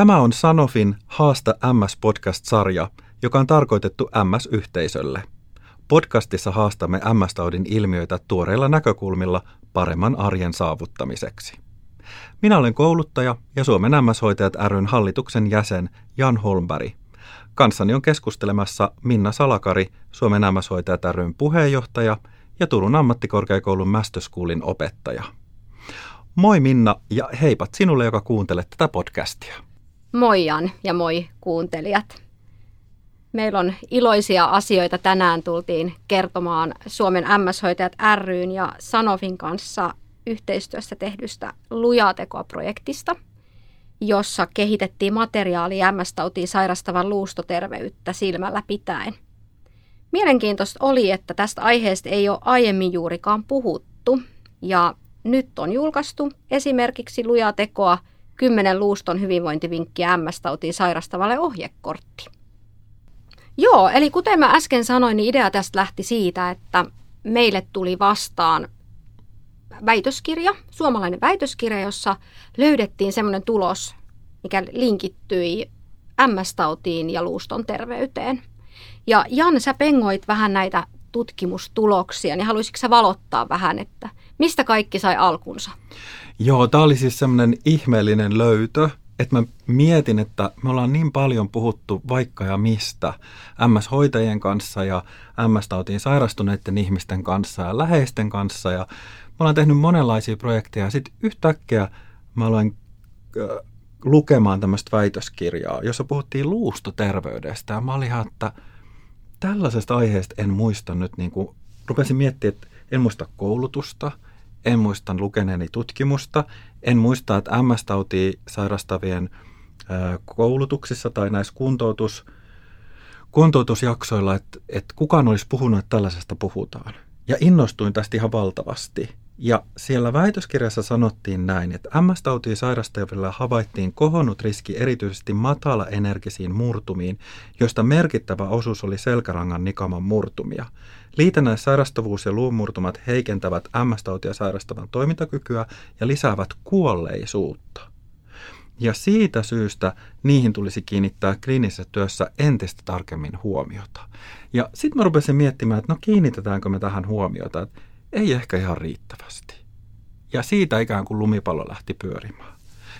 Tämä on Sanofin Haasta MS-podcast-sarja, joka on tarkoitettu MS-yhteisölle. Podcastissa haastamme MS-taudin ilmiöitä tuoreilla näkökulmilla paremman arjen saavuttamiseksi. Minä olen kouluttaja ja Suomen MS-hoitajat ryn hallituksen jäsen Jan Holmberg. Kanssani on keskustelemassa Minna Salakari, Suomen MS-hoitajat ryn puheenjohtaja ja Turun ammattikorkeakoulun Mästöskuulin opettaja. Moi Minna ja heipat sinulle, joka kuuntelet tätä podcastia. Moi Jan ja moi kuuntelijat. Meillä on iloisia asioita. Tänään tultiin kertomaan Suomen MS-hoitajat ryn ja Sanofin kanssa yhteistyössä tehdystä Lujatekoa-projektista, jossa kehitettiin materiaali MS-tautiin sairastavan luustoterveyttä silmällä pitäen. Mielenkiintoista oli, että tästä aiheesta ei ole aiemmin juurikaan puhuttu ja nyt on julkaistu esimerkiksi Lujatekoa 10 luuston hyvinvointivinkkiä MS-tautiin sairastavalle ohjekortti. Joo, eli kuten mä äsken sanoin, niin idea tästä lähti siitä, että meille tuli vastaan väitöskirja, suomalainen väitöskirja, jossa löydettiin semmoinen tulos, mikä linkittyi MS-tautiin ja luuston terveyteen. Ja Jan, sä pengoit vähän näitä tutkimustuloksia, niin haluaisitko sä valottaa vähän, että mistä kaikki sai alkunsa? Joo, tämä oli siis semmoinen ihmeellinen löytö, että mä mietin, että me ollaan niin paljon puhuttu vaikka ja mistä. MS-hoitajien kanssa ja MS-tautiin sairastuneiden ihmisten kanssa ja läheisten kanssa ja mä olen tehnyt monenlaisia projekteja. Ja sitten yhtäkkiä mä aloin lukemaan tämmöistä väitöskirjaa, jossa puhuttiin luustoterveydestä. Ja mä olin ihan, että tällaisesta aiheesta en muista nyt, niin kuin rupesin miettimään, että en muista koulutusta – en muista lukeneeni tutkimusta, en muista, että MS-tautia sairastavien koulutuksissa tai näissä kuntoutus, kuntoutusjaksoilla, että, että kukaan olisi puhunut, että tällaisesta puhutaan. Ja innostuin tästä ihan valtavasti. Ja siellä väitöskirjassa sanottiin näin, että MS-tautia sairastavilla havaittiin kohonnut riski erityisesti matala-energisiin murtumiin, joista merkittävä osuus oli selkärangan nikaman murtumia. Liitännäissairastavuus ja luumurtumat heikentävät MS-tautia sairastavan toimintakykyä ja lisäävät kuolleisuutta. Ja siitä syystä niihin tulisi kiinnittää kliinisessä työssä entistä tarkemmin huomiota. Ja sitten mä rupesin miettimään, että no kiinnitetäänkö me tähän huomiota, että ei ehkä ihan riittävästi. Ja siitä ikään kuin lumipallo lähti pyörimään.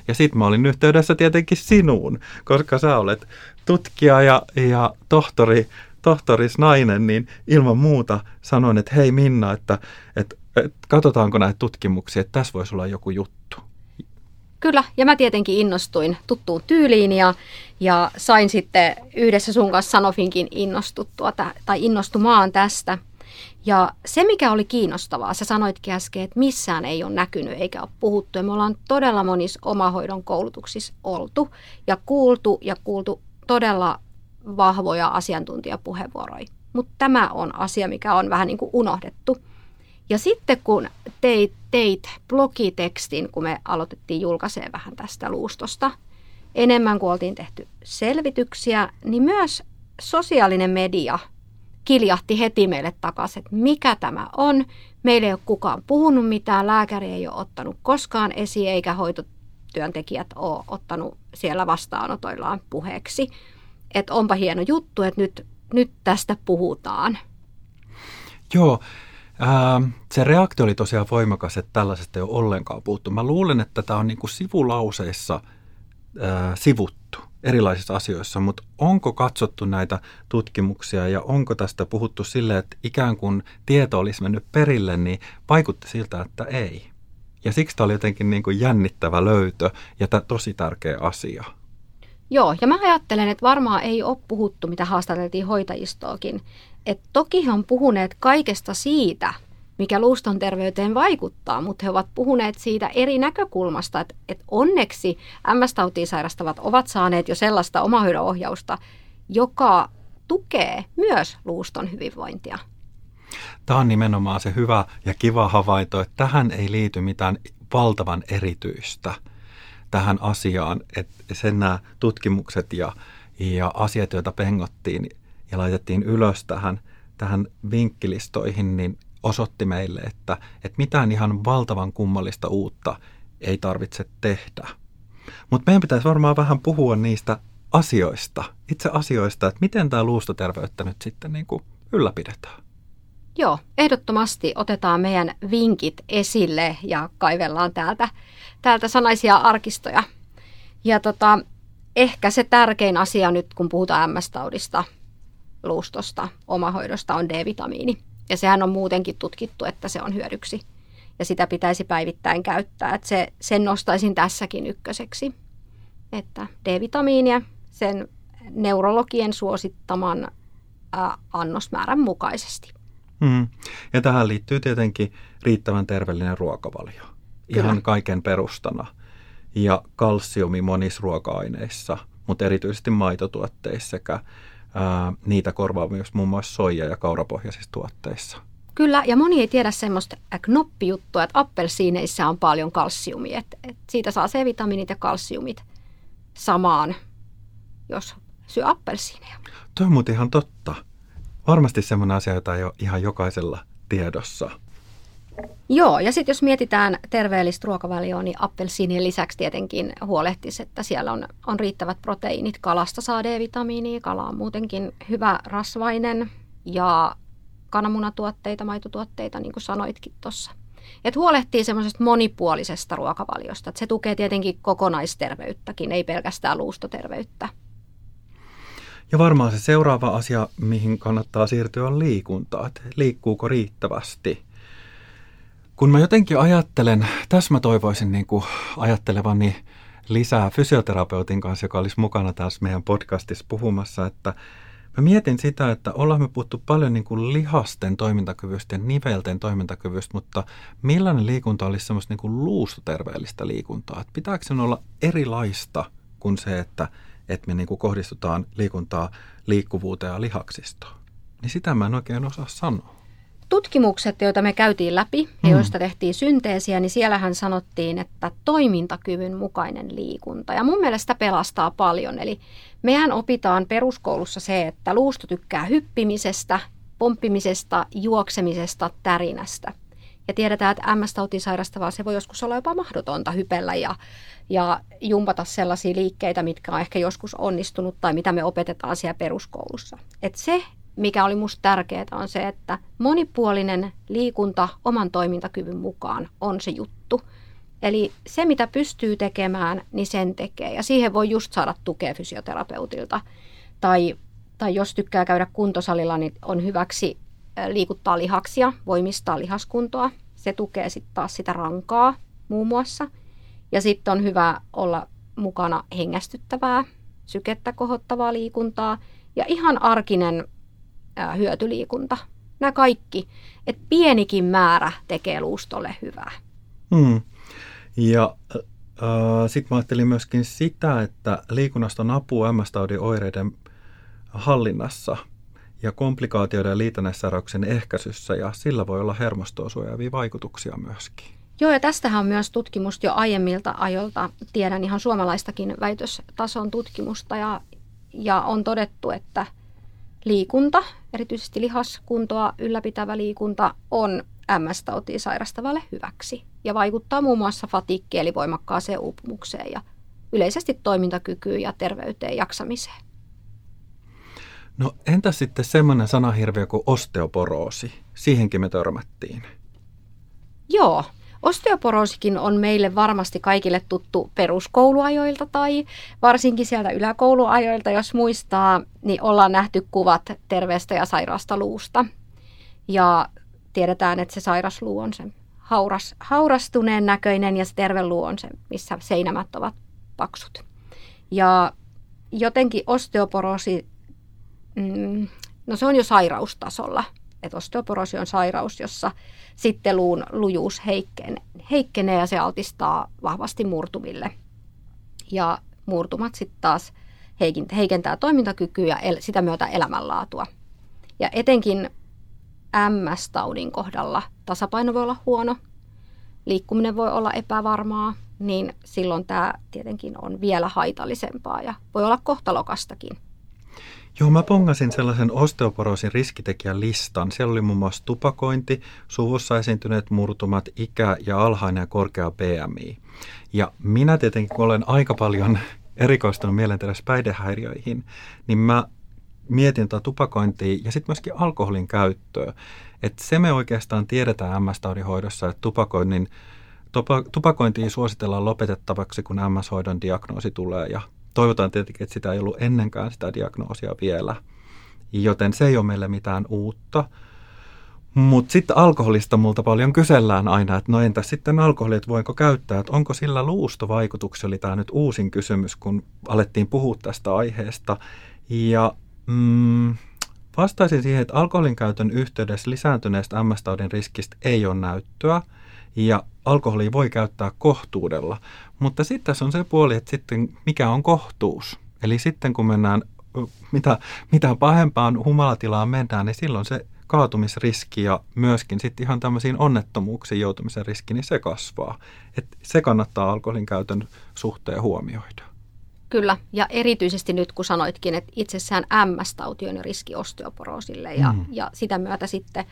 Ja sitten mä olin yhteydessä tietenkin sinuun, koska sä olet tutkija ja, ja tohtori tohtoris nainen, niin ilman muuta sanoin, että hei Minna, että, että, että katsotaanko näitä tutkimuksia, että tässä voisi olla joku juttu. Kyllä, ja mä tietenkin innostuin tuttuun tyyliin ja, ja sain sitten yhdessä sun kanssa Sanofinkin innostuttua tai innostumaan tästä. Ja se, mikä oli kiinnostavaa, sä sanoitkin äsken, että missään ei ole näkynyt eikä ole puhuttu. Ja me ollaan todella monissa omahoidon koulutuksissa oltu ja kuultu ja kuultu todella vahvoja asiantuntijapuheenvuoroja. Mutta tämä on asia, mikä on vähän niin kuin unohdettu. Ja sitten kun teit, teit blogitekstin, kun me aloitettiin julkaisee vähän tästä luustosta, enemmän kuin oltiin tehty selvityksiä, niin myös sosiaalinen media kiljahti heti meille takaisin, että mikä tämä on. Meillä ei ole kukaan puhunut mitään, lääkäri ei ole ottanut koskaan esiin, eikä hoitotyöntekijät ole ottanut siellä vastaanotoillaan puheeksi että onpa hieno juttu, että nyt, nyt tästä puhutaan. Joo, ää, se reaktio oli tosiaan voimakas, että tällaisesta ei ole ollenkaan puhuttu. Mä luulen, että tämä on niin kuin sivulauseissa ää, sivuttu erilaisissa asioissa, mutta onko katsottu näitä tutkimuksia ja onko tästä puhuttu sille, että ikään kuin tieto olisi mennyt perille, niin vaikutti siltä, että ei. Ja siksi tämä oli jotenkin niin kuin jännittävä löytö ja tämä tosi tärkeä asia. Joo, ja mä ajattelen, että varmaan ei ole puhuttu, mitä haastateltiin hoitajistoakin. Että toki he on puhuneet kaikesta siitä, mikä luuston terveyteen vaikuttaa, mutta he ovat puhuneet siitä eri näkökulmasta, että, että onneksi MS-tautiin sairastavat ovat saaneet jo sellaista omahoidon ohjausta, joka tukee myös luuston hyvinvointia. Tämä on nimenomaan se hyvä ja kiva havainto, että tähän ei liity mitään valtavan erityistä – tähän asiaan, että sen nämä tutkimukset ja, ja asiat, joita pengottiin ja laitettiin ylös tähän, tähän vinkkilistoihin, niin osoitti meille, että, että mitään ihan valtavan kummallista uutta ei tarvitse tehdä. Mutta meidän pitäisi varmaan vähän puhua niistä asioista, itse asioista, että miten tämä luustoterveyttä nyt sitten niin kuin ylläpidetään. Joo, ehdottomasti otetaan meidän vinkit esille ja kaivellaan täältä, täältä sanaisia arkistoja. Ja tota, ehkä se tärkein asia nyt, kun puhutaan MS-taudista, luustosta, omahoidosta, on D-vitamiini. Ja sehän on muutenkin tutkittu, että se on hyödyksi. Ja sitä pitäisi päivittäin käyttää. Että se, sen nostaisin tässäkin ykköseksi. Että D-vitamiinia sen neurologien suosittaman ä, annosmäärän mukaisesti. Mm. Ja tähän liittyy tietenkin riittävän terveellinen ruokavalio. Kyllä. Ihan kaiken perustana. Ja kalsiumi monissa ruoka-aineissa, mutta erityisesti maitotuotteissa sekä ää, niitä korvaa myös muun muassa soija- ja kaurapohjaisissa tuotteissa. Kyllä, ja moni ei tiedä semmoista knoppijuttua, että appelsiineissa on paljon kalsiumia. Että, että siitä saa C-vitamiinit ja kalsiumit samaan, jos syö appelsiineja. Tuo on muuten ihan totta. Varmasti semmoinen asia, jota ei ole ihan jokaisella tiedossa. Joo, ja sitten jos mietitään terveellistä ruokavalioa, niin appelsiinien lisäksi tietenkin huolehtisi, että siellä on, on riittävät proteiinit. Kalasta saa D-vitamiinia, kala on muutenkin hyvä rasvainen ja kananmunatuotteita, maitotuotteita, niin kuin sanoitkin tuossa. Et huolehtii semmoisesta monipuolisesta ruokavaliosta. Et se tukee tietenkin kokonaisterveyttäkin, ei pelkästään luustoterveyttä. Ja varmaan se seuraava asia, mihin kannattaa siirtyä, on liikunta. Että liikkuuko riittävästi? Kun mä jotenkin ajattelen, tässä mä toivoisin niin kuin ajattelevani lisää fysioterapeutin kanssa, joka olisi mukana tässä meidän podcastissa puhumassa, että Mä mietin sitä, että ollaan me puhuttu paljon niin kuin lihasten toimintakyvystä ja nivelten toimintakyvystä, mutta millainen liikunta olisi semmoista niin kuin luustoterveellistä liikuntaa? Että pitääkö sen olla erilaista kuin se, että, että me niin kuin kohdistutaan liikuntaa liikkuvuuteen ja lihaksistoon? Niin sitä mä en oikein osaa sanoa tutkimukset, joita me käytiin läpi ja mm. joista tehtiin synteesiä, niin siellähän sanottiin, että toimintakyvyn mukainen liikunta. Ja mun mielestä pelastaa paljon. Eli mehän opitaan peruskoulussa se, että luusto tykkää hyppimisestä, pomppimisesta, juoksemisesta, tärinästä. Ja tiedetään, että MS-tautiin sairastavaa se voi joskus olla jopa mahdotonta hypellä ja, ja jumpata sellaisia liikkeitä, mitkä on ehkä joskus onnistunut tai mitä me opetetaan siellä peruskoulussa. Et se mikä oli minusta tärkeää, on se, että monipuolinen liikunta oman toimintakyvyn mukaan on se juttu. Eli se, mitä pystyy tekemään, niin sen tekee. Ja siihen voi just saada tukea fysioterapeutilta. Tai, tai jos tykkää käydä kuntosalilla, niin on hyväksi liikuttaa lihaksia, voimistaa lihaskuntoa. Se tukee sitten taas sitä rankaa muun muassa. Ja sitten on hyvä olla mukana hengästyttävää, sykettä kohottavaa liikuntaa ja ihan arkinen hyötyliikunta. Nämä kaikki, että pienikin määrä tekee luustolle hyvää. Hmm. Ja äh, sitten mä ajattelin myöskin sitä, että liikunnasta on apua MS-taudin oireiden hallinnassa ja komplikaatioiden ja ehkäisyssä ja sillä voi olla hermostoa suojaavia vaikutuksia myöskin. Joo, ja tästähän on myös tutkimusta jo aiemmilta ajolta. Tiedän ihan suomalaistakin väitöstason tutkimusta ja, ja on todettu, että – liikunta, erityisesti lihaskuntoa ylläpitävä liikunta, on MS-tautia sairastavalle hyväksi ja vaikuttaa muun muassa fatiikkiin eli voimakkaaseen uupumukseen ja yleisesti toimintakykyyn ja terveyteen jaksamiseen. No entä sitten semmoinen sanahirviö kuin osteoporoosi? Siihenkin me törmättiin. Joo, Osteoporoosikin on meille varmasti kaikille tuttu peruskouluajoilta tai varsinkin sieltä yläkouluajoilta, jos muistaa, niin ollaan nähty kuvat terveestä ja sairaasta luusta. Ja tiedetään, että se sairasluu on se hauras, haurastuneen näköinen ja se terve luu on se, missä seinämät ovat paksut. Ja jotenkin osteoporoosi, mm, no se on jo sairaustasolla – että osteoporoosi on sairaus, jossa sitten luun lujuus heikkenee ja se altistaa vahvasti murtumille. Ja murtumat sitten taas heikentää toimintakykyä ja sitä myötä elämänlaatua. Ja etenkin MS-taudin kohdalla tasapaino voi olla huono, liikkuminen voi olla epävarmaa, niin silloin tämä tietenkin on vielä haitallisempaa ja voi olla kohtalokastakin. Joo, mä pongasin sellaisen osteoporoosin riskitekijän listan. Siellä oli muun muassa tupakointi, suvussa esiintyneet murtumat, ikä ja alhainen ja korkea BMI. Ja minä tietenkin, kun olen aika paljon erikoistunut mielenterveyspäihdehäiriöihin, niin mä mietin tuota tupakointia ja sitten myöskin alkoholin käyttöä. että se me oikeastaan tiedetään MS-taudin hoidossa, että tupakoinnin, tupa, tupakointia suositellaan lopetettavaksi, kun MS-hoidon diagnoosi tulee ja toivotaan tietenkin, että sitä ei ollut ennenkään sitä diagnoosia vielä, joten se ei ole meille mitään uutta. Mutta sitten alkoholista multa paljon kysellään aina, että no entä sitten alkoholi, että voinko käyttää, että onko sillä luustovaikutuksia, oli tämä nyt uusin kysymys, kun alettiin puhua tästä aiheesta. Ja mm, vastaisin siihen, että alkoholin käytön yhteydessä lisääntyneestä MS-taudin riskistä ei ole näyttöä, ja alkoholi voi käyttää kohtuudella. Mutta sitten tässä on se puoli, että sitten mikä on kohtuus. Eli sitten kun mennään, mitä, mitä pahempaan humalatilaan mennään, niin silloin se kaatumisriski ja myöskin sitten ihan tämmöisiin onnettomuuksiin joutumisen riski, niin se kasvaa. Et se kannattaa alkoholin käytön suhteen huomioida. Kyllä, ja erityisesti nyt kun sanoitkin, että itsessään MS-tauti on riski osteoporoosille ja, mm. ja sitä myötä sitten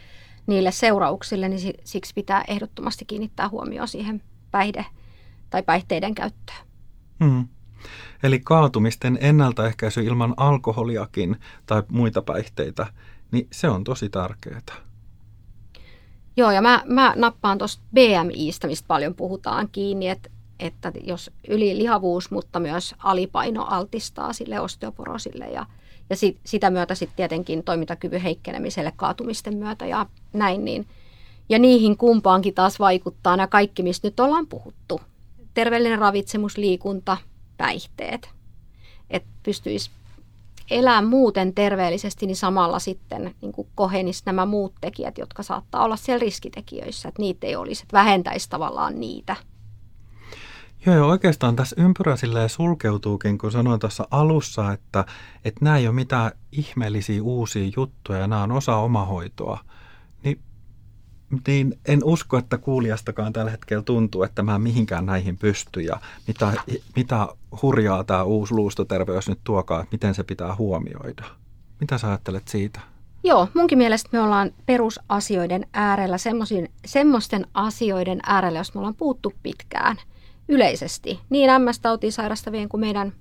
niille seurauksille, niin siksi pitää ehdottomasti kiinnittää huomioon siihen päihde- tai päihteiden käyttöön. Mm. Eli kaatumisten ennaltaehkäisy ilman alkoholiakin tai muita päihteitä, niin se on tosi tärkeää. Joo, ja mä, mä nappaan tuosta BMIstä, mistä paljon puhutaan kiinni, että, että jos ylilihavuus, mutta myös alipaino altistaa sille osteoporosille ja, ja sit, sitä myötä sitten tietenkin toimintakyvyn heikkenemiselle kaatumisten myötä ja näin, niin ja niihin kumpaankin taas vaikuttaa nämä kaikki, mistä nyt ollaan puhuttu. Terveellinen ravitsemus, liikunta, päihteet. Että pystyisi elää muuten terveellisesti, niin samalla sitten niin kohenisi nämä muut tekijät, jotka saattaa olla siellä riskitekijöissä, että niitä ei olisi, että vähentäisi tavallaan niitä. Joo, ja oikeastaan tässä ympyrä silleen sulkeutuukin, kun sanoin tuossa alussa, että, että nämä ei ole mitään ihmeellisiä uusia juttuja, nämä on osa omahoitoa. Niin, niin en usko, että kuulijastakaan tällä hetkellä tuntuu, että mä mihinkään näihin pystyn ja mitä, mitä hurjaa tämä uusi luustoterveys nyt tuokaa, että miten se pitää huomioida. Mitä sä ajattelet siitä? Joo, munkin mielestä me ollaan perusasioiden äärellä, semmoisten asioiden äärellä, jos me ollaan puuttu pitkään – yleisesti, niin MS-tautia sairastavien kuin meidän,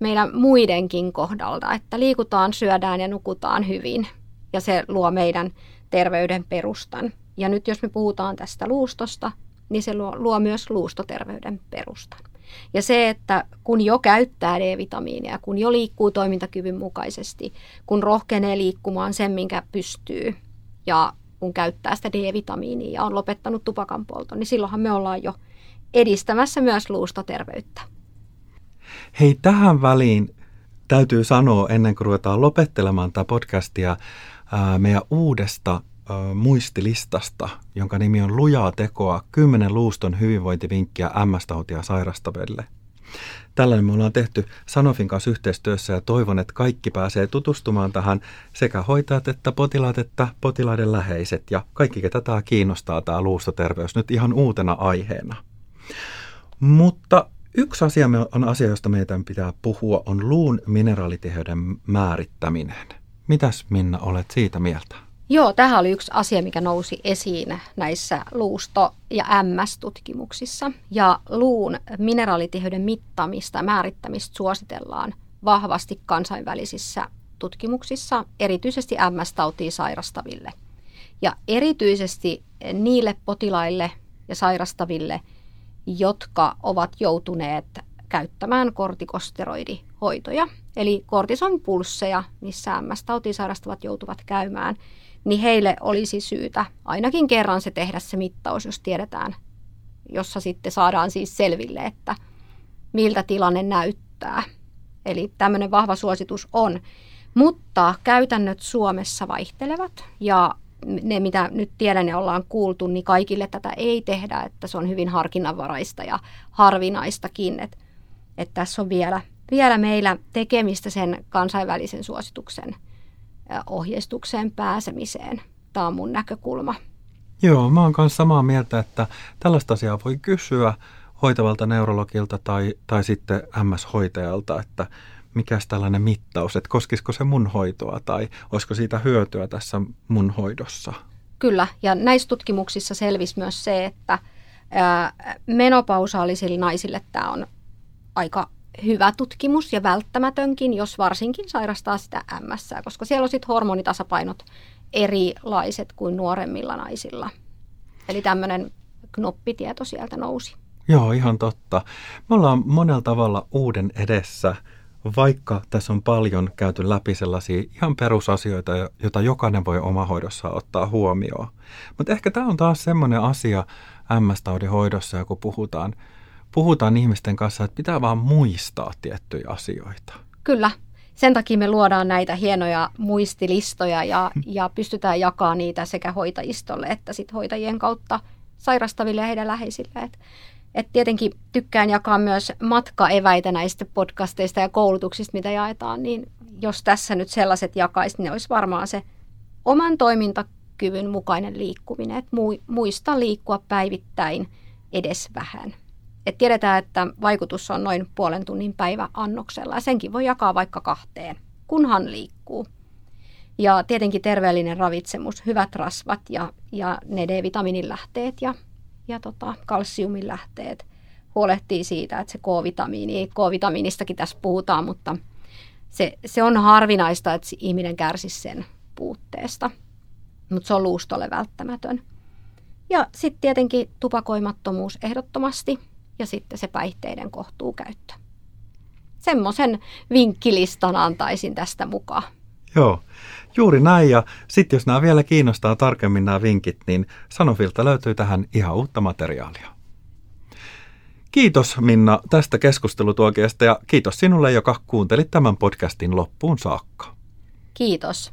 meidän muidenkin kohdalta, että liikutaan, syödään ja nukutaan hyvin ja se luo meidän terveyden perustan. Ja nyt jos me puhutaan tästä luustosta, niin se luo, luo myös luustoterveyden perustan. Ja se, että kun jo käyttää D-vitamiinia, kun jo liikkuu toimintakyvyn mukaisesti, kun rohkenee liikkumaan sen, minkä pystyy, ja kun käyttää sitä D-vitamiinia ja on lopettanut tupakan polton, niin silloinhan me ollaan jo edistämässä myös luustoterveyttä. Hei, tähän väliin täytyy sanoa ennen kuin ruvetaan lopettelemaan tätä podcastia meidän uudesta muistilistasta, jonka nimi on Lujaa tekoa, 10 luuston hyvinvointivinkkiä MS-tautia sairastaville. Tällainen me ollaan tehty Sanofin kanssa yhteistyössä ja toivon, että kaikki pääsee tutustumaan tähän sekä hoitajat että potilaat että potilaiden läheiset ja kaikki, ketä tämä kiinnostaa, tämä luustoterveys nyt ihan uutena aiheena. Mutta yksi asia on asia, josta meidän pitää puhua, on luun mineraalitiheyden määrittäminen. Mitäs Minna olet siitä mieltä? Joo, tähän oli yksi asia, mikä nousi esiin näissä luusto- ja MS-tutkimuksissa. Ja luun mineraalitiheyden mittamista ja määrittämistä suositellaan vahvasti kansainvälisissä tutkimuksissa, erityisesti MS-tautiin sairastaville. Ja erityisesti niille potilaille ja sairastaville – jotka ovat joutuneet käyttämään kortikosteroidihoitoja. Eli kortison pulsseja, missä MS-tautiin sairastavat joutuvat käymään, niin heille olisi syytä ainakin kerran se tehdä se mittaus, jos tiedetään, jossa sitten saadaan siis selville, että miltä tilanne näyttää. Eli tämmöinen vahva suositus on. Mutta käytännöt Suomessa vaihtelevat ja ne, mitä nyt tiedän ja ollaan kuultu, niin kaikille tätä ei tehdä, että se on hyvin harkinnanvaraista ja harvinaistakin, että, että tässä on vielä, vielä meillä tekemistä sen kansainvälisen suosituksen ohjeistukseen pääsemiseen. Tämä on mun näkökulma. Joo, mä oon kanssa samaa mieltä, että tällaista asiaa voi kysyä hoitavalta neurologilta tai, tai sitten MS-hoitajalta, että mikä tällainen mittaus, että koskisiko se mun hoitoa tai olisiko siitä hyötyä tässä mun hoidossa? Kyllä, ja näissä tutkimuksissa selvisi myös se, että menopausaalisille naisille tämä on aika hyvä tutkimus ja välttämätönkin, jos varsinkin sairastaa sitä MS, koska siellä on sitten hormonitasapainot erilaiset kuin nuoremmilla naisilla. Eli tämmöinen knoppitieto sieltä nousi. Joo, ihan totta. Me ollaan monella tavalla uuden edessä, vaikka tässä on paljon käyty läpi sellaisia ihan perusasioita, joita jokainen voi omahoidossa ottaa huomioon. Mutta ehkä tämä on taas semmoinen asia MS-taudin hoidossa, kun puhutaan, puhutaan ihmisten kanssa, että pitää vaan muistaa tiettyjä asioita. Kyllä. Sen takia me luodaan näitä hienoja muistilistoja ja, ja pystytään jakamaan niitä sekä hoitajistolle että sit hoitajien kautta sairastaville ja heidän läheisille. Et, et tietenkin tykkään jakaa myös matkaeväitä näistä podcasteista ja koulutuksista, mitä jaetaan, niin jos tässä nyt sellaiset jakaisi, niin olisi varmaan se oman toimintakyvyn mukainen liikkuminen, että muista liikkua päivittäin edes vähän. Et tiedetään, että vaikutus on noin puolen tunnin päivä annoksella ja senkin voi jakaa vaikka kahteen, kunhan liikkuu. Ja tietenkin terveellinen ravitsemus, hyvät rasvat ja, ja ne D-vitamiinin lähteet ja, ja tota, kalsiumin lähteet huolehtii siitä, että se K-vitamiini, K-vitamiinistakin tässä puhutaan, mutta se, se on harvinaista, että ihminen kärsisi sen puutteesta, mutta se on luustolle välttämätön. Ja sitten tietenkin tupakoimattomuus ehdottomasti ja sitten se päihteiden kohtuukäyttö. Semmoisen vinkkilistan antaisin tästä mukaan. Joo, juuri näin. Ja sitten jos nämä vielä kiinnostaa tarkemmin nämä vinkit, niin Sanofilta löytyy tähän ihan uutta materiaalia. Kiitos Minna tästä keskustelutuokeesta ja kiitos sinulle, joka kuuntelit tämän podcastin loppuun saakka. Kiitos.